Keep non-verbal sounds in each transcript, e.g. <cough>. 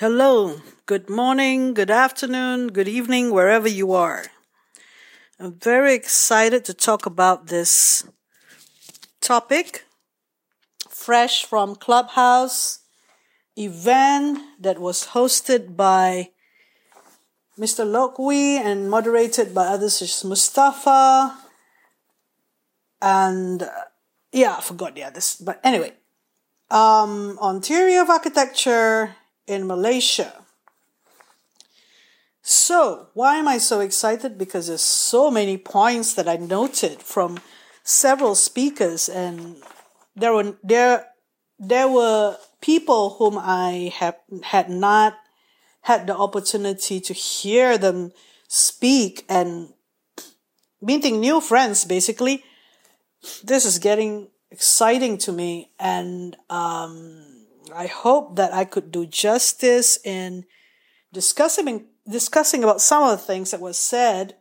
Hello, good morning, good afternoon, good evening, wherever you are. I'm very excited to talk about this topic, fresh from Clubhouse event that was hosted by Mr. Lok Wee and moderated by others such as Mustafa and uh, yeah, I forgot the others. But anyway, um, on theory of architecture in Malaysia. So, why am I so excited? Because there's so many points that I noted from several speakers, and there were there there were people whom I have had not had the opportunity to hear them speak and meeting new friends. Basically, this is getting exciting to me, and um, I hope that I could do justice in discussing discussing about some of the things that was said.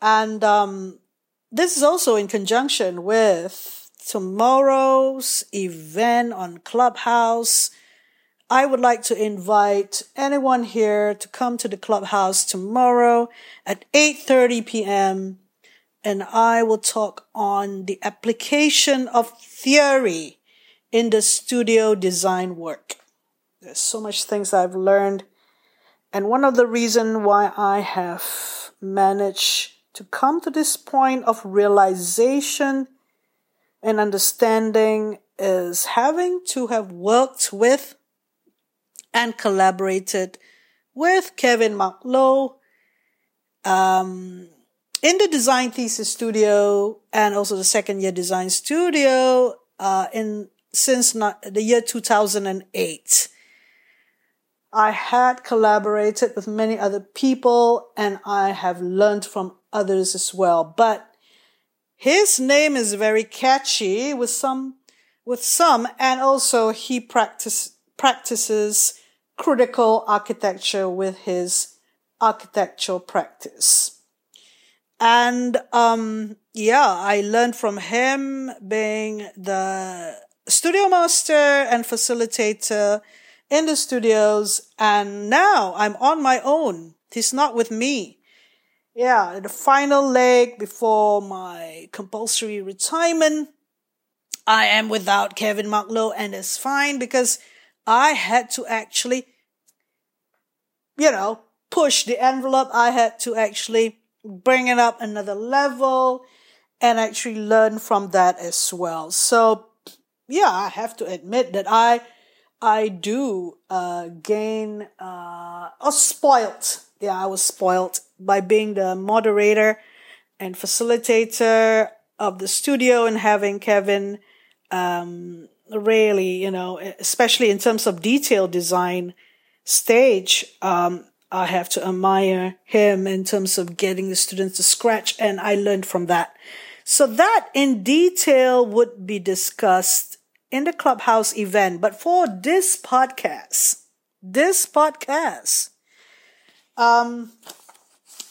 And um, this is also in conjunction with tomorrow's event on Clubhouse. I would like to invite anyone here to come to the clubhouse tomorrow at 8:30 p.m. and I will talk on the application of theory in the studio design work. There's so much things I've learned. And one of the reasons why I have managed to come to this point of realization and understanding is having to have worked with and collaborated with Kevin McLeod um, in the design thesis studio and also the second year design studio uh, in since the year 2008. I had collaborated with many other people and I have learned from others as well. But his name is very catchy with some, with some, and also he practice, practices critical architecture with his architectural practice. And, um, yeah, I learned from him being the studio master and facilitator in the studios. And now I'm on my own. He's not with me. Yeah, the final leg before my compulsory retirement. I am without Kevin McLeod and it's fine because I had to actually, you know, push the envelope. I had to actually bring it up another level and actually learn from that as well. So yeah, I have to admit that I I do uh, gain uh, or spoiled. Yeah, I was spoiled by being the moderator and facilitator of the studio and having Kevin um, really, you know, especially in terms of detail design stage. Um, I have to admire him in terms of getting the students to scratch, and I learned from that. So that in detail would be discussed in the clubhouse event. But for this podcast, this podcast, um,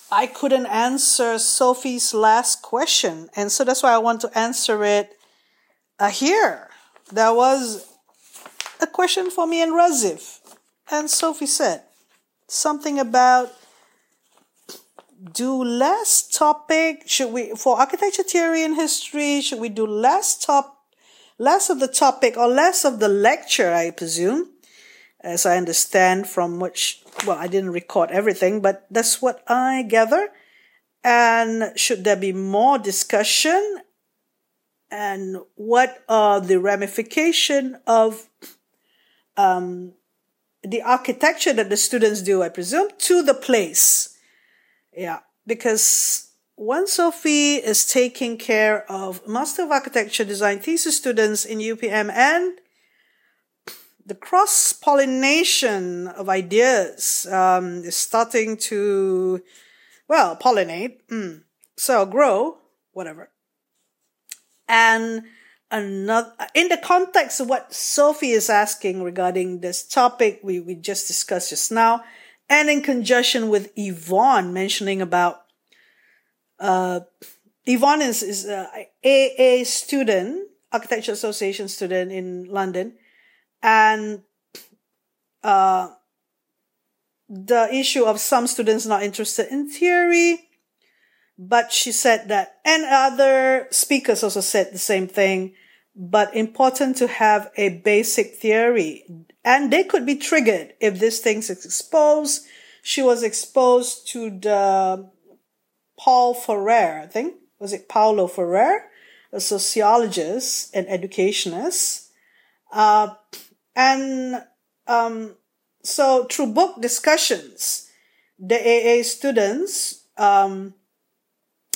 I couldn't answer Sophie's last question. And so that's why I want to answer it uh, here. There was a question for me and Razif. And Sophie said something about do less topic should we for architecture theory and history should we do less top less of the topic or less of the lecture, I presume, as I understand from which, well, I didn't record everything, but that's what I gather. And should there be more discussion? And what are the ramification of um, the architecture that the students do, I presume, to the place? Yeah, because one Sophie is taking care of Master of Architecture Design thesis students in UPM and the cross pollination of ideas um, is starting to, well, pollinate. Mm. So grow, whatever. And another, in the context of what Sophie is asking regarding this topic we, we just discussed just now, and in conjunction with Yvonne mentioning about uh, Yvonne is, is a AA student, Architecture Association student in London. And uh, the issue of some students not interested in theory. But she said that, and other speakers also said the same thing, but important to have a basic theory. And they could be triggered if this thing is exposed. She was exposed to the Paul Freire, I think. Was it Paulo Freire? A sociologist and educationist. Uh, and um, so through book discussions, the AA students um,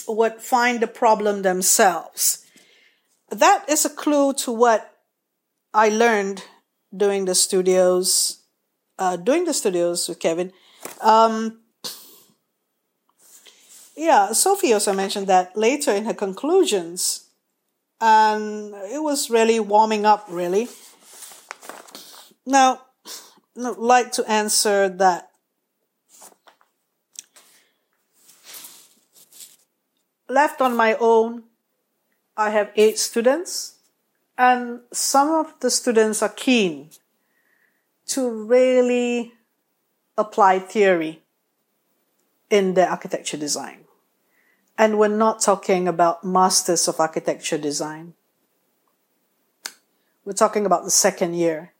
would find the problem themselves. That is a clue to what I learned doing the studios, uh, doing the studios with Kevin. Um, yeah, Sophie also mentioned that later in her conclusions, and it was really warming up, really. Now, I'd like to answer that. Left on my own, I have eight students, and some of the students are keen to really apply theory in their architecture design. And we're not talking about masters of architecture design. We're talking about the second year.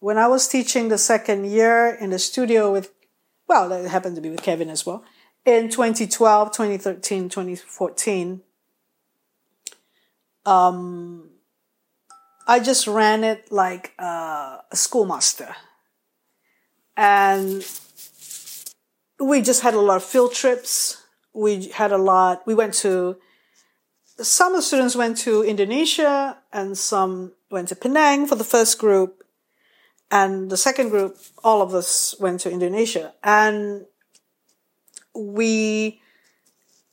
When I was teaching the second year in the studio with, well, it happened to be with Kevin as well, in 2012, 2013, 2014, um, I just ran it like uh, a schoolmaster. And we just had a lot of field trips we had a lot. We went to some of the students went to Indonesia and some went to Penang for the first group. And the second group, all of us went to Indonesia. And we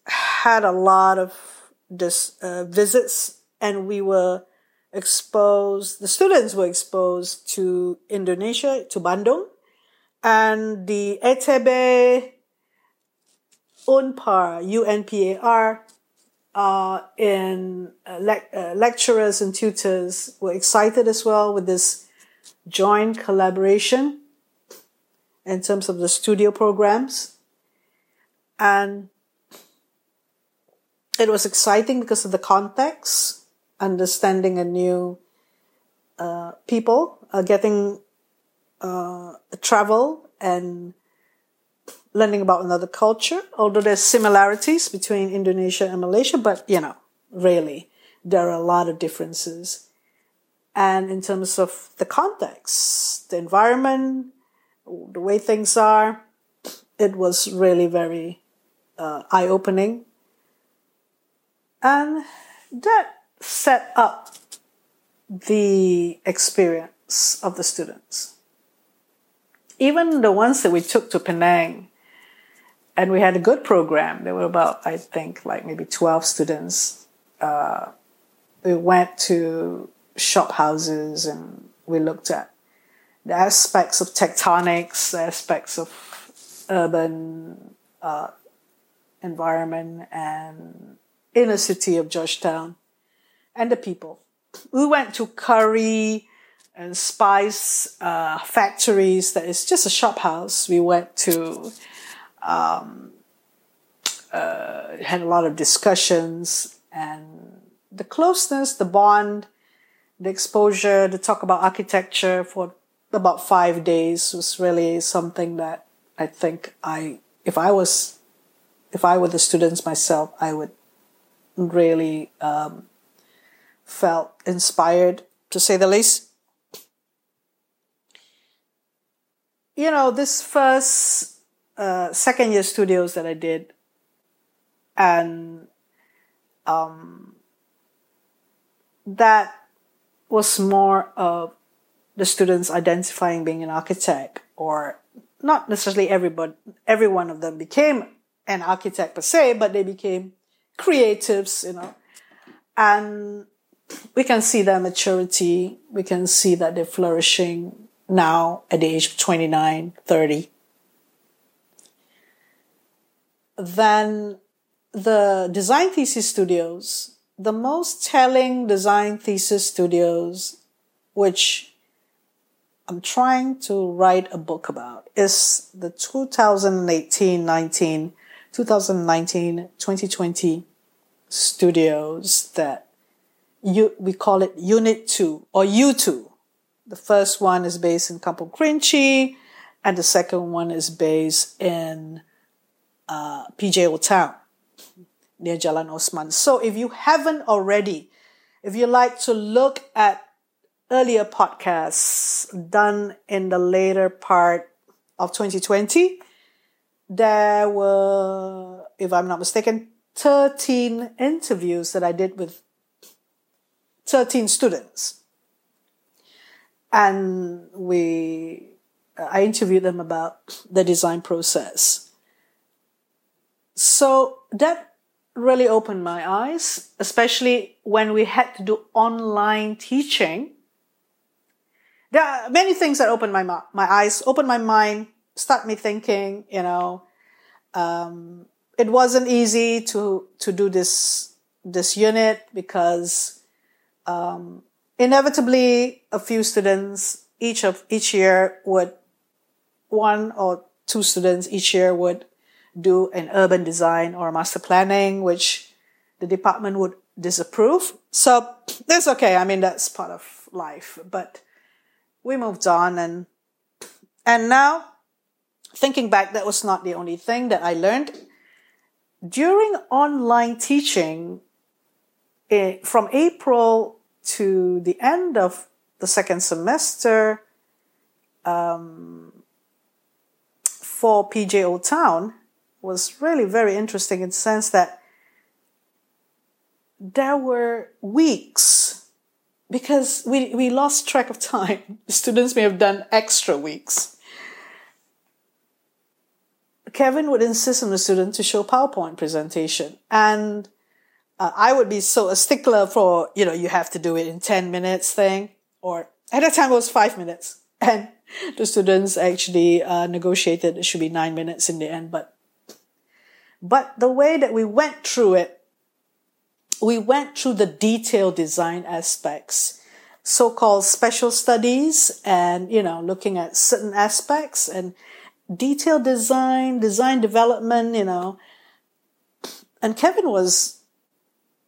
had a lot of this, uh, visits and we were exposed, the students were exposed to Indonesia, to Bandung, and the ITB UNPAR, U-N-P-A-R, uh, and uh, le- uh, lecturers and tutors were excited as well with this joint collaboration in terms of the studio programs. And it was exciting because of the context, understanding a new uh, people, uh, getting travel and learning about another culture, although there's similarities between Indonesia and Malaysia, but you know, really, there are a lot of differences. And in terms of the context, the environment, the way things are, it was really very uh, eye opening. And that set up the experience of the students. Even the ones that we took to Penang, and we had a good program. There were about, I think, like maybe 12 students. Uh, we went to shop houses and we looked at the aspects of tectonics, the aspects of urban uh, environment and inner city of Georgetown and the people. We went to curry and spice uh, factories that is just a shop house. We went to um, uh, had a lot of discussions and the closeness, the bond, the exposure, the talk about architecture for about five days was really something that I think I, if I was, if I were the students myself, I would really um, felt inspired to say the least. You know, this first uh, second year studios that I did, and um, that was more of the students identifying being an architect, or not necessarily everybody, every one of them became an architect per se, but they became creatives, you know, and we can see their maturity. We can see that they're flourishing now at the age of 29, 30 than the design thesis studios, the most telling design thesis studios, which I'm trying to write a book about is the 2018 19, 2019 2020 studios that you, we call it Unit 2 or U2. The first one is based in Kampong Kerinci, and the second one is based in uh, PJ Town near Jalan Othman. So if you haven't already, if you like to look at earlier podcasts done in the later part of 2020, there were, if I'm not mistaken, 13 interviews that I did with 13 students. And we, I interviewed them about the design process. So that really opened my eyes, especially when we had to do online teaching. There are many things that opened my, my eyes, opened my mind, start me thinking, you know, um, it wasn't easy to, to do this, this unit because um, inevitably a few students each of each year would one or two students each year would do an urban design or master planning, which the department would disapprove. So that's okay. I mean, that's part of life, but we moved on and, and now thinking back, that was not the only thing that I learned. During online teaching, Eh, from April to the end of the second semester um, for PJ Old Town was really very interesting in the sense that there were weeks because we, we lost track of time. <laughs> Students may have done extra weeks. Kevin would insist on the student to show PowerPoint presentation and uh, I would be so a stickler for, you know, you have to do it in 10 minutes thing, or at that time it was five minutes. <laughs> And the students actually uh, negotiated it should be nine minutes in the end. But, but the way that we went through it, we went through the detailed design aspects, so-called special studies and, you know, looking at certain aspects and detailed design, design development, you know. And Kevin was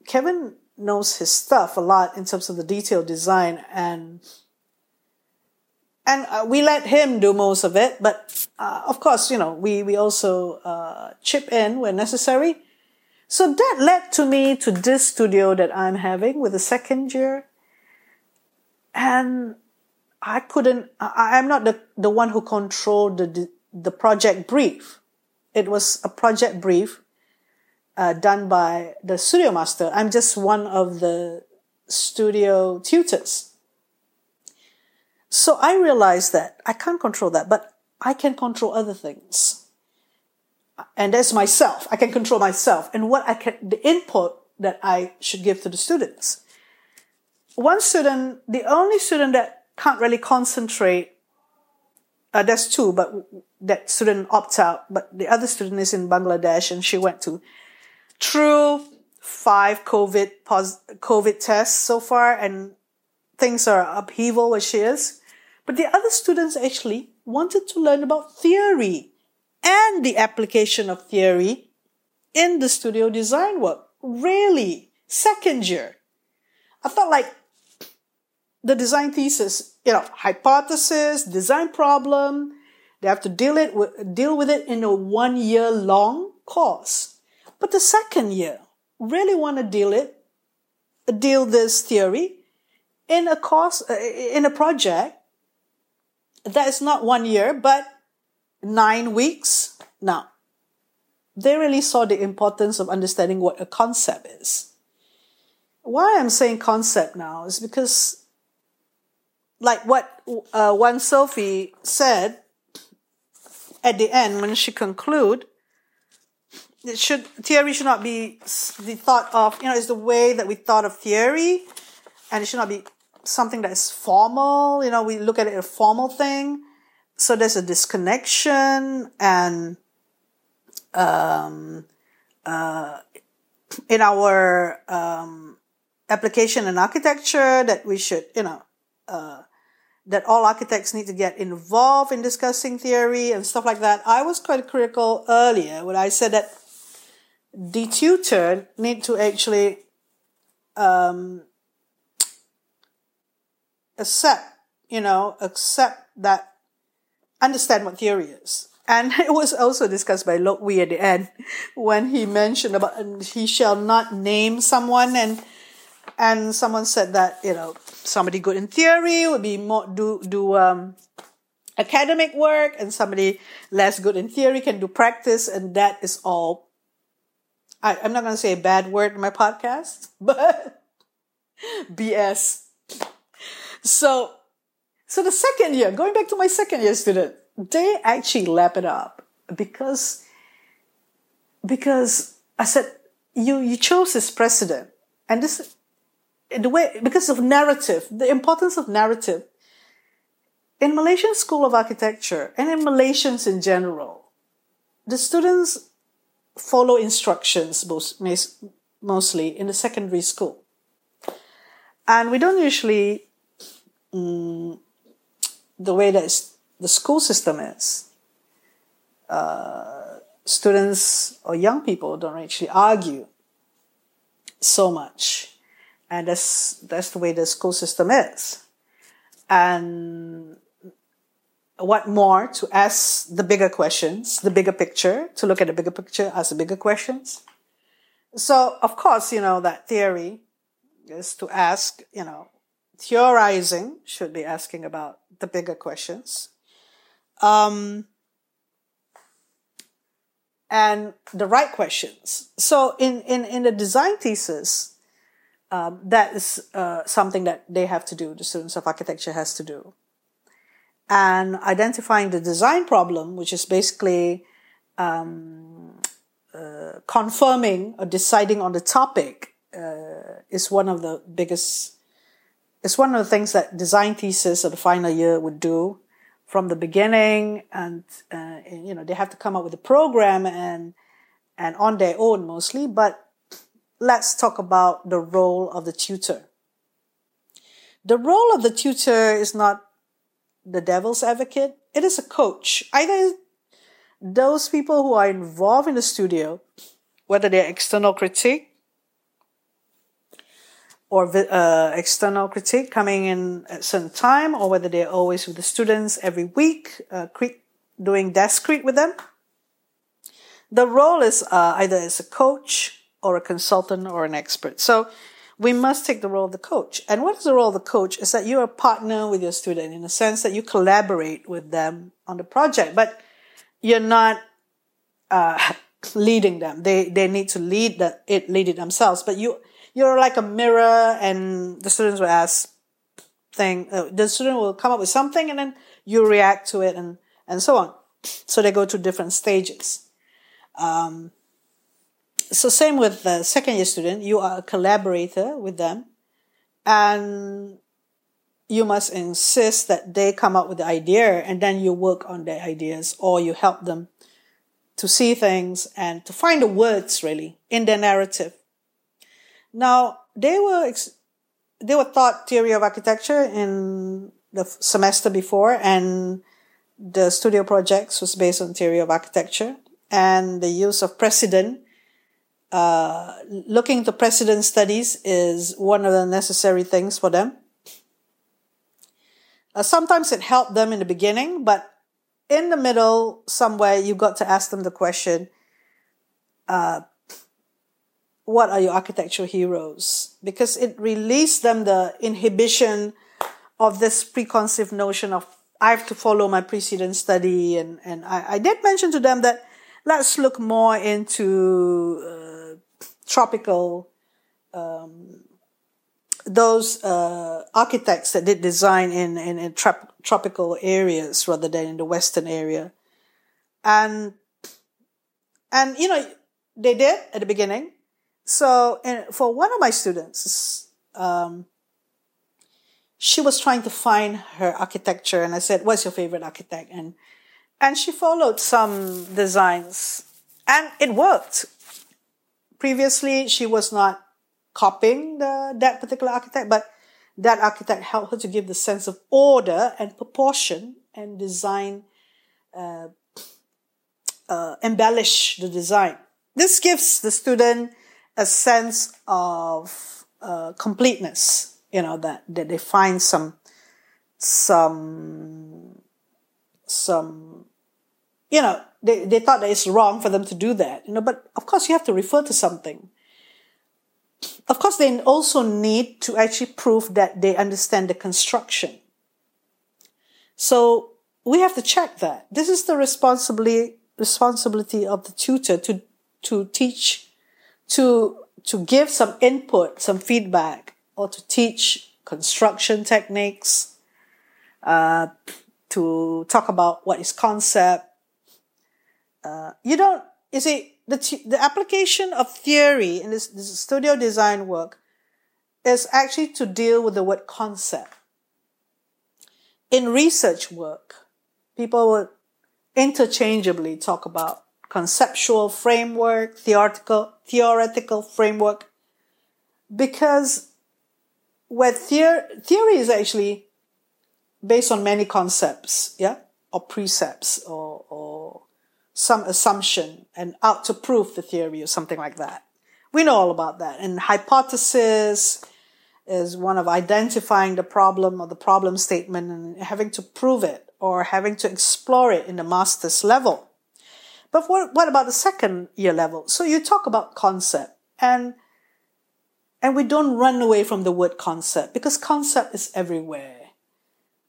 Kevin knows his stuff a lot in terms of the detailed design and and uh, we let him do most of it but uh, of course you know we we also uh, chip in when necessary so that led to me to this studio that i'm having with the second year and i couldn't I, i'm not the the one who controlled the the project brief it was a project brief uh, done by the studio master. I'm just one of the studio tutors. So I realized that I can't control that, but I can control other things. And that's myself. I can control myself and what I can, the input that I should give to the students. One student, the only student that can't really concentrate, uh, there's two, but that student opts out, but the other student is in Bangladesh and she went to through five COVID pos- COVID tests so far, and things are upheaval where she is. But the other students actually wanted to learn about theory and the application of theory in the studio design work. Really, second year. I felt like the design thesis, you know, hypothesis, design problem, they have to deal it with, deal with it in a one year long course. But the second year, really want to deal it, deal this theory in a course, uh, in a project that is not one year, but nine weeks. Now, they really saw the importance of understanding what a concept is. Why I'm saying concept now is because, like what uh, one Sophie said at the end when she conclude, it should theory should not be the thought of you know it's the way that we thought of theory and it should not be something that is formal you know we look at it a formal thing so there's a disconnection and um, uh, in our um, application and architecture that we should you know uh, that all architects need to get involved in discussing theory and stuff like that. I was quite critical earlier when I said that the tutor need to actually um, accept, you know, accept that, understand what theory is. And <laughs> it was also discussed by Lok Wee at the end when he mentioned about he shall not name someone and and someone said that you know somebody good in theory would be more do do um, academic work and somebody less good in theory can do practice and that is all I, i'm not going to say a bad word in my podcast <laughs> but bs so so the second year going back to my second year student they actually lap it up because because i said you you chose this precedent and this the way because of narrative, the importance of narrative. In Malaysian School of Architecture and in Malaysians in general, the students follow instructions most, mostly in the secondary school. And we don't usually, um, the way that the school system is, uh, students or young people don't actually argue so much and that's that's the way the school system is. And what more to ask the bigger questions, the bigger picture, to look at the bigger picture, ask the bigger questions. So of course, you know that theory is to ask, you know, theorizing should be asking about the bigger questions. Um, and the right questions. So in, in, in the design thesis, um, that is uh, something that they have to do, the students of architecture has to do. And identifying the design problem, which is basically um, uh, confirming or deciding on the topic, uh, is one of the biggest, it's one of the things that design thesis of the final year would do from the beginning. And, uh, you know, they have to come up with a program and, and on their own mostly, but let's talk about the role of the tutor. The role of the tutor is not the devil's advocate, it is a coach. Either those people who are involved in the studio, whether they're external critique or uh, external critique coming in at certain time, or whether they're always with the students every week, uh, doing desk crit with them. The role is uh, either as a coach or a consultant or an expert. So we must take the role of the coach. And what is the role of the coach is that you're a partner with your student in the sense that you collaborate with them on the project, but you're not uh, <laughs> leading them. They they need to lead that it lead it themselves. But you you're like a mirror, and the students will ask thing. Uh, the student will come up with something, and then you react to it, and and so on. So they go to different stages. Um, so same with the second year student, you are a collaborator with them and you must insist that they come up with the idea and then you work on their ideas or you help them to see things and to find the words really in their narrative. Now they were, ex- they were taught theory of architecture in the semester before and the studio projects was based on theory of architecture and the use of precedent uh, looking to precedent studies is one of the necessary things for them. Uh, sometimes it helped them in the beginning, but in the middle, somewhere, you got to ask them the question, uh, what are your architectural heroes? Because it released them the inhibition of this preconceived notion of I have to follow my precedent study. And, and I, I did mention to them that let's look more into uh, tropical, um, those uh, architects that did design in in, in tropical areas rather than in the western area, and and you know they did at the beginning. So in, for one of my students, um, she was trying to find her architecture, and I said, "What's your favorite architect?" and and she followed some designs, and it worked previously she was not copying the that particular architect, but that architect helped her to give the sense of order and proportion and design, uh, uh, embellish the design. This gives the student a sense of uh, completeness, you know, that, that they find some, some, some, you know, they, they thought that it's wrong for them to do that, you know, but of course you have to refer to something. Of course, they also need to actually prove that they understand the construction. So we have to check that. This is the responsibility responsibility of the tutor to to teach, to to give some input, some feedback, or to teach construction techniques, uh, to talk about what is concept. Uh, you don't, you see, the, the application of theory in this, this studio design work is actually to deal with the word concept. In research work, people would interchangeably talk about conceptual framework, theoretical, theoretical framework, because where theor- theory is actually based on many concepts, yeah, or precepts or, or some assumption and out to prove the theory or something like that. We know all about that. And hypothesis is one of identifying the problem or the problem statement and having to prove it or having to explore it in the master's level. But what, what about the second year level? So you talk about concept and and we don't run away from the word concept because concept is everywhere.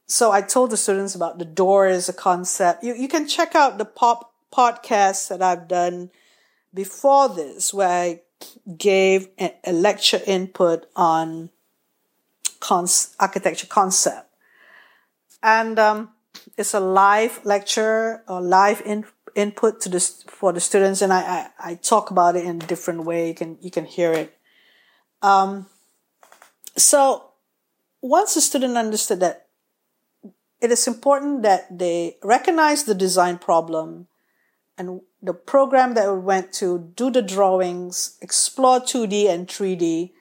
So I told the students about the door as a concept. You, you can check out the pop podcast that I've done before this where I gave a, a lecture input on cons- architecture concept. And um, it's a live lecture or live in, input to this for the students, and I, I, I talk about it in a different way. You can you can hear it. Um, so once the student understood that, it is important that they recognize the design problem and the program that we went to do the drawings, explore 2D and 3D,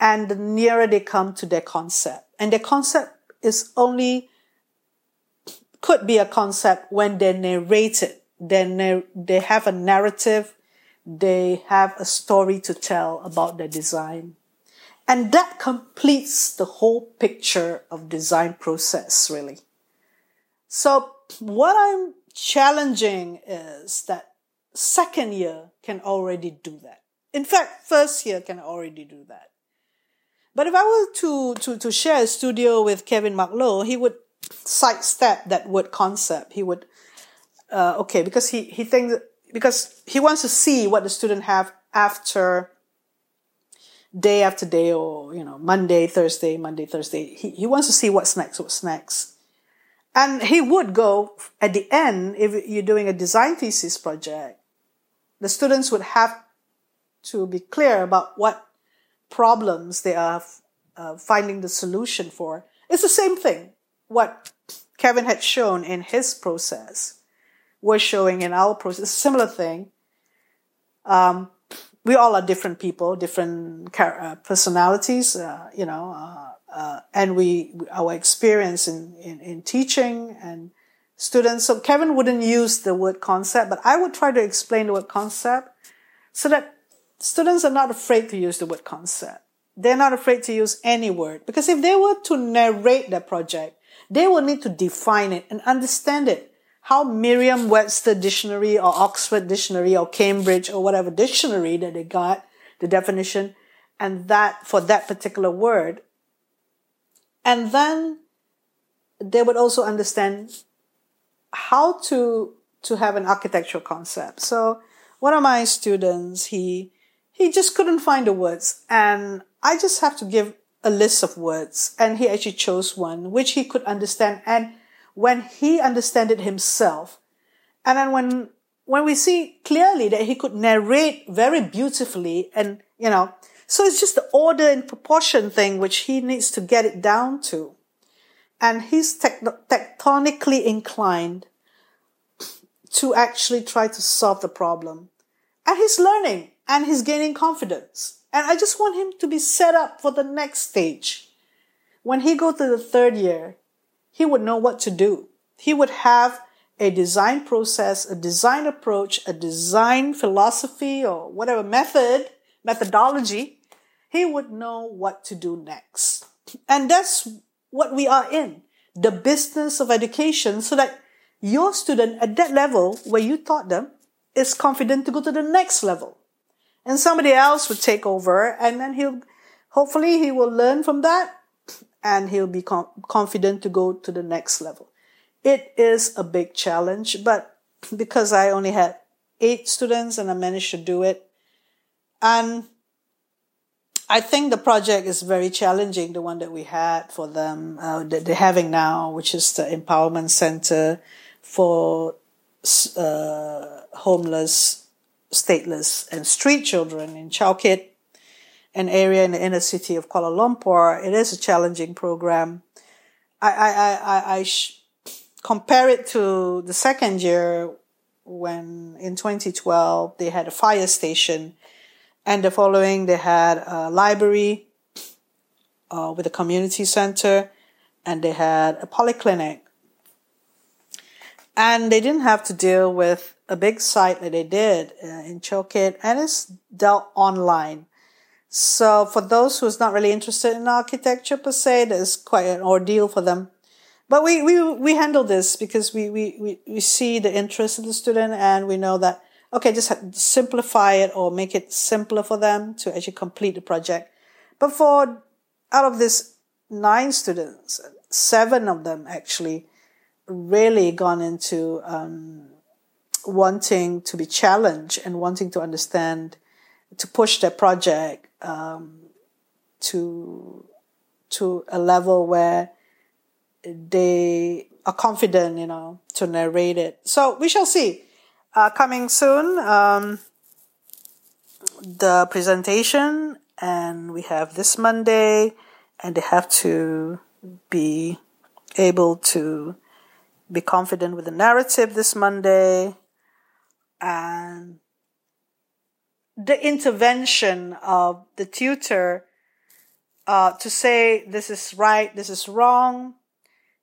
and the nearer they come to their concept. And their concept is only could be a concept when they narrate it. They, they have a narrative, they have a story to tell about their design. And that completes the whole picture of design process, really. So what I'm challenging is that second year can already do that. In fact, first year can already do that. But if I were to, to, to share a studio with Kevin McLeod, he would sidestep that word concept. He would, uh, okay, because he, he thinks, because he wants to see what the student have after day after day or, you know, Monday, Thursday, Monday, Thursday. He, he wants to see what's next, what's next. And he would go at the end, if you're doing a design thesis project, the students would have to be clear about what problems they are uh, finding the solution for. It's the same thing what Kevin had shown in his process, we're showing in our process. A similar thing. Um, we all are different people, different uh, personalities, uh, you know, uh, uh, and we our experience in, in, in teaching and students. So Kevin wouldn't use the word concept, but I would try to explain the word concept so that students are not afraid to use the word concept. They're not afraid to use any word because if they were to narrate their project, they will need to define it and understand it. How Merriam-Webster dictionary or Oxford dictionary or Cambridge or whatever dictionary that they got, the definition, and that for that particular word. And then they would also understand how to, to have an architectural concept. So one of my students, he, he just couldn't find the words and I just have to give a list of words and he actually chose one which he could understand and when he understood it himself and then when when we see clearly that he could narrate very beautifully and you know so it's just the order and proportion thing which he needs to get it down to. And he's tectonically inclined to actually try to solve the problem. And he's learning and he's gaining confidence. And I just want him to be set up for the next stage. when he go to the third year, he would know what to do. He would have a design process, a design approach, a design philosophy or whatever method, methodology. He would know what to do next. And that's what we are in. The business of education so that your student at that level where you taught them is confident to go to the next level. And somebody else would take over and then he'll, hopefully he will learn from that and he'll be com- confident to go to the next level. It is a big challenge, but because I only had eight students and I managed to do it, and I think the project is very challenging, the one that we had for them, uh, that they're having now, which is the Empowerment Center for uh, homeless, stateless, and street children in Chow Kit, an area in the inner city of Kuala Lumpur. It is a challenging program. I, I, I, I sh- compare it to the second year when in 2012 they had a fire station and the following they had a library uh, with a community center and they had a polyclinic and they didn't have to deal with a big site that they did uh, in Chow Kit and it's dealt online. So for those who's not really interested in architecture per se, that's quite an ordeal for them. But we, we, we handle this because we, we, we, we see the interest of the student and we know that, okay, just simplify it or make it simpler for them to actually complete the project. But for out of this nine students, seven of them actually really gone into um, wanting to be challenged and wanting to understand, to push their project um, to to a level where they are confident, you know, to narrate it. So we shall see. Uh, coming soon, um, the presentation, and we have this Monday, and they have to be able to be confident with the narrative this Monday, and the intervention of the tutor uh, to say this is right, this is wrong,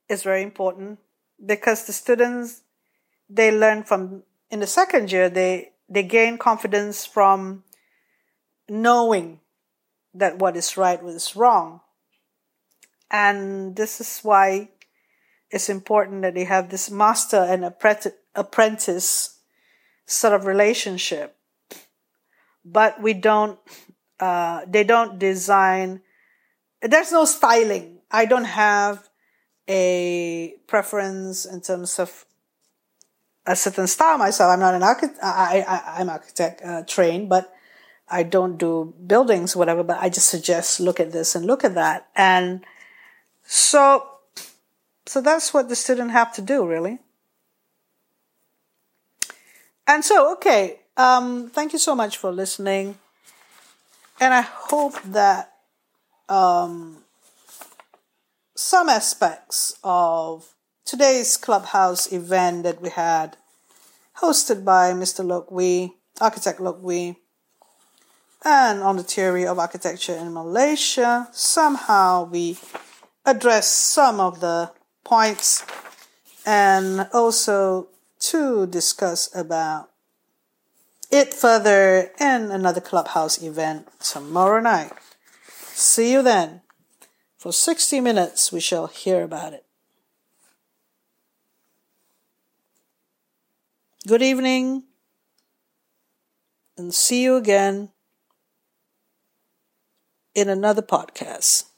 is very important because the students they learn from in the second year they they gain confidence from knowing that what is right what is wrong. And this is why it's important that they have this master and apprentice sort of relationship but we don't uh, they don't design there's no styling i don't have a preference in terms of a certain style myself. I'm not an architect. I, I, I'm architect uh, trained, but I don't do buildings, whatever, but I just suggest look at this and look at that. And so, so that's what the student have to do really. And so, okay, um, thank you so much for listening. And I hope that, um, some aspects of today's clubhouse event that we had hosted by Mr. Lok Wee, architect Lok Wee, and on the theory of architecture in Malaysia. Somehow we address some of the points and also to discuss about it further in another clubhouse event tomorrow night. See you then. For 60 minutes, we shall hear about it. Good evening, and see you again in another podcast.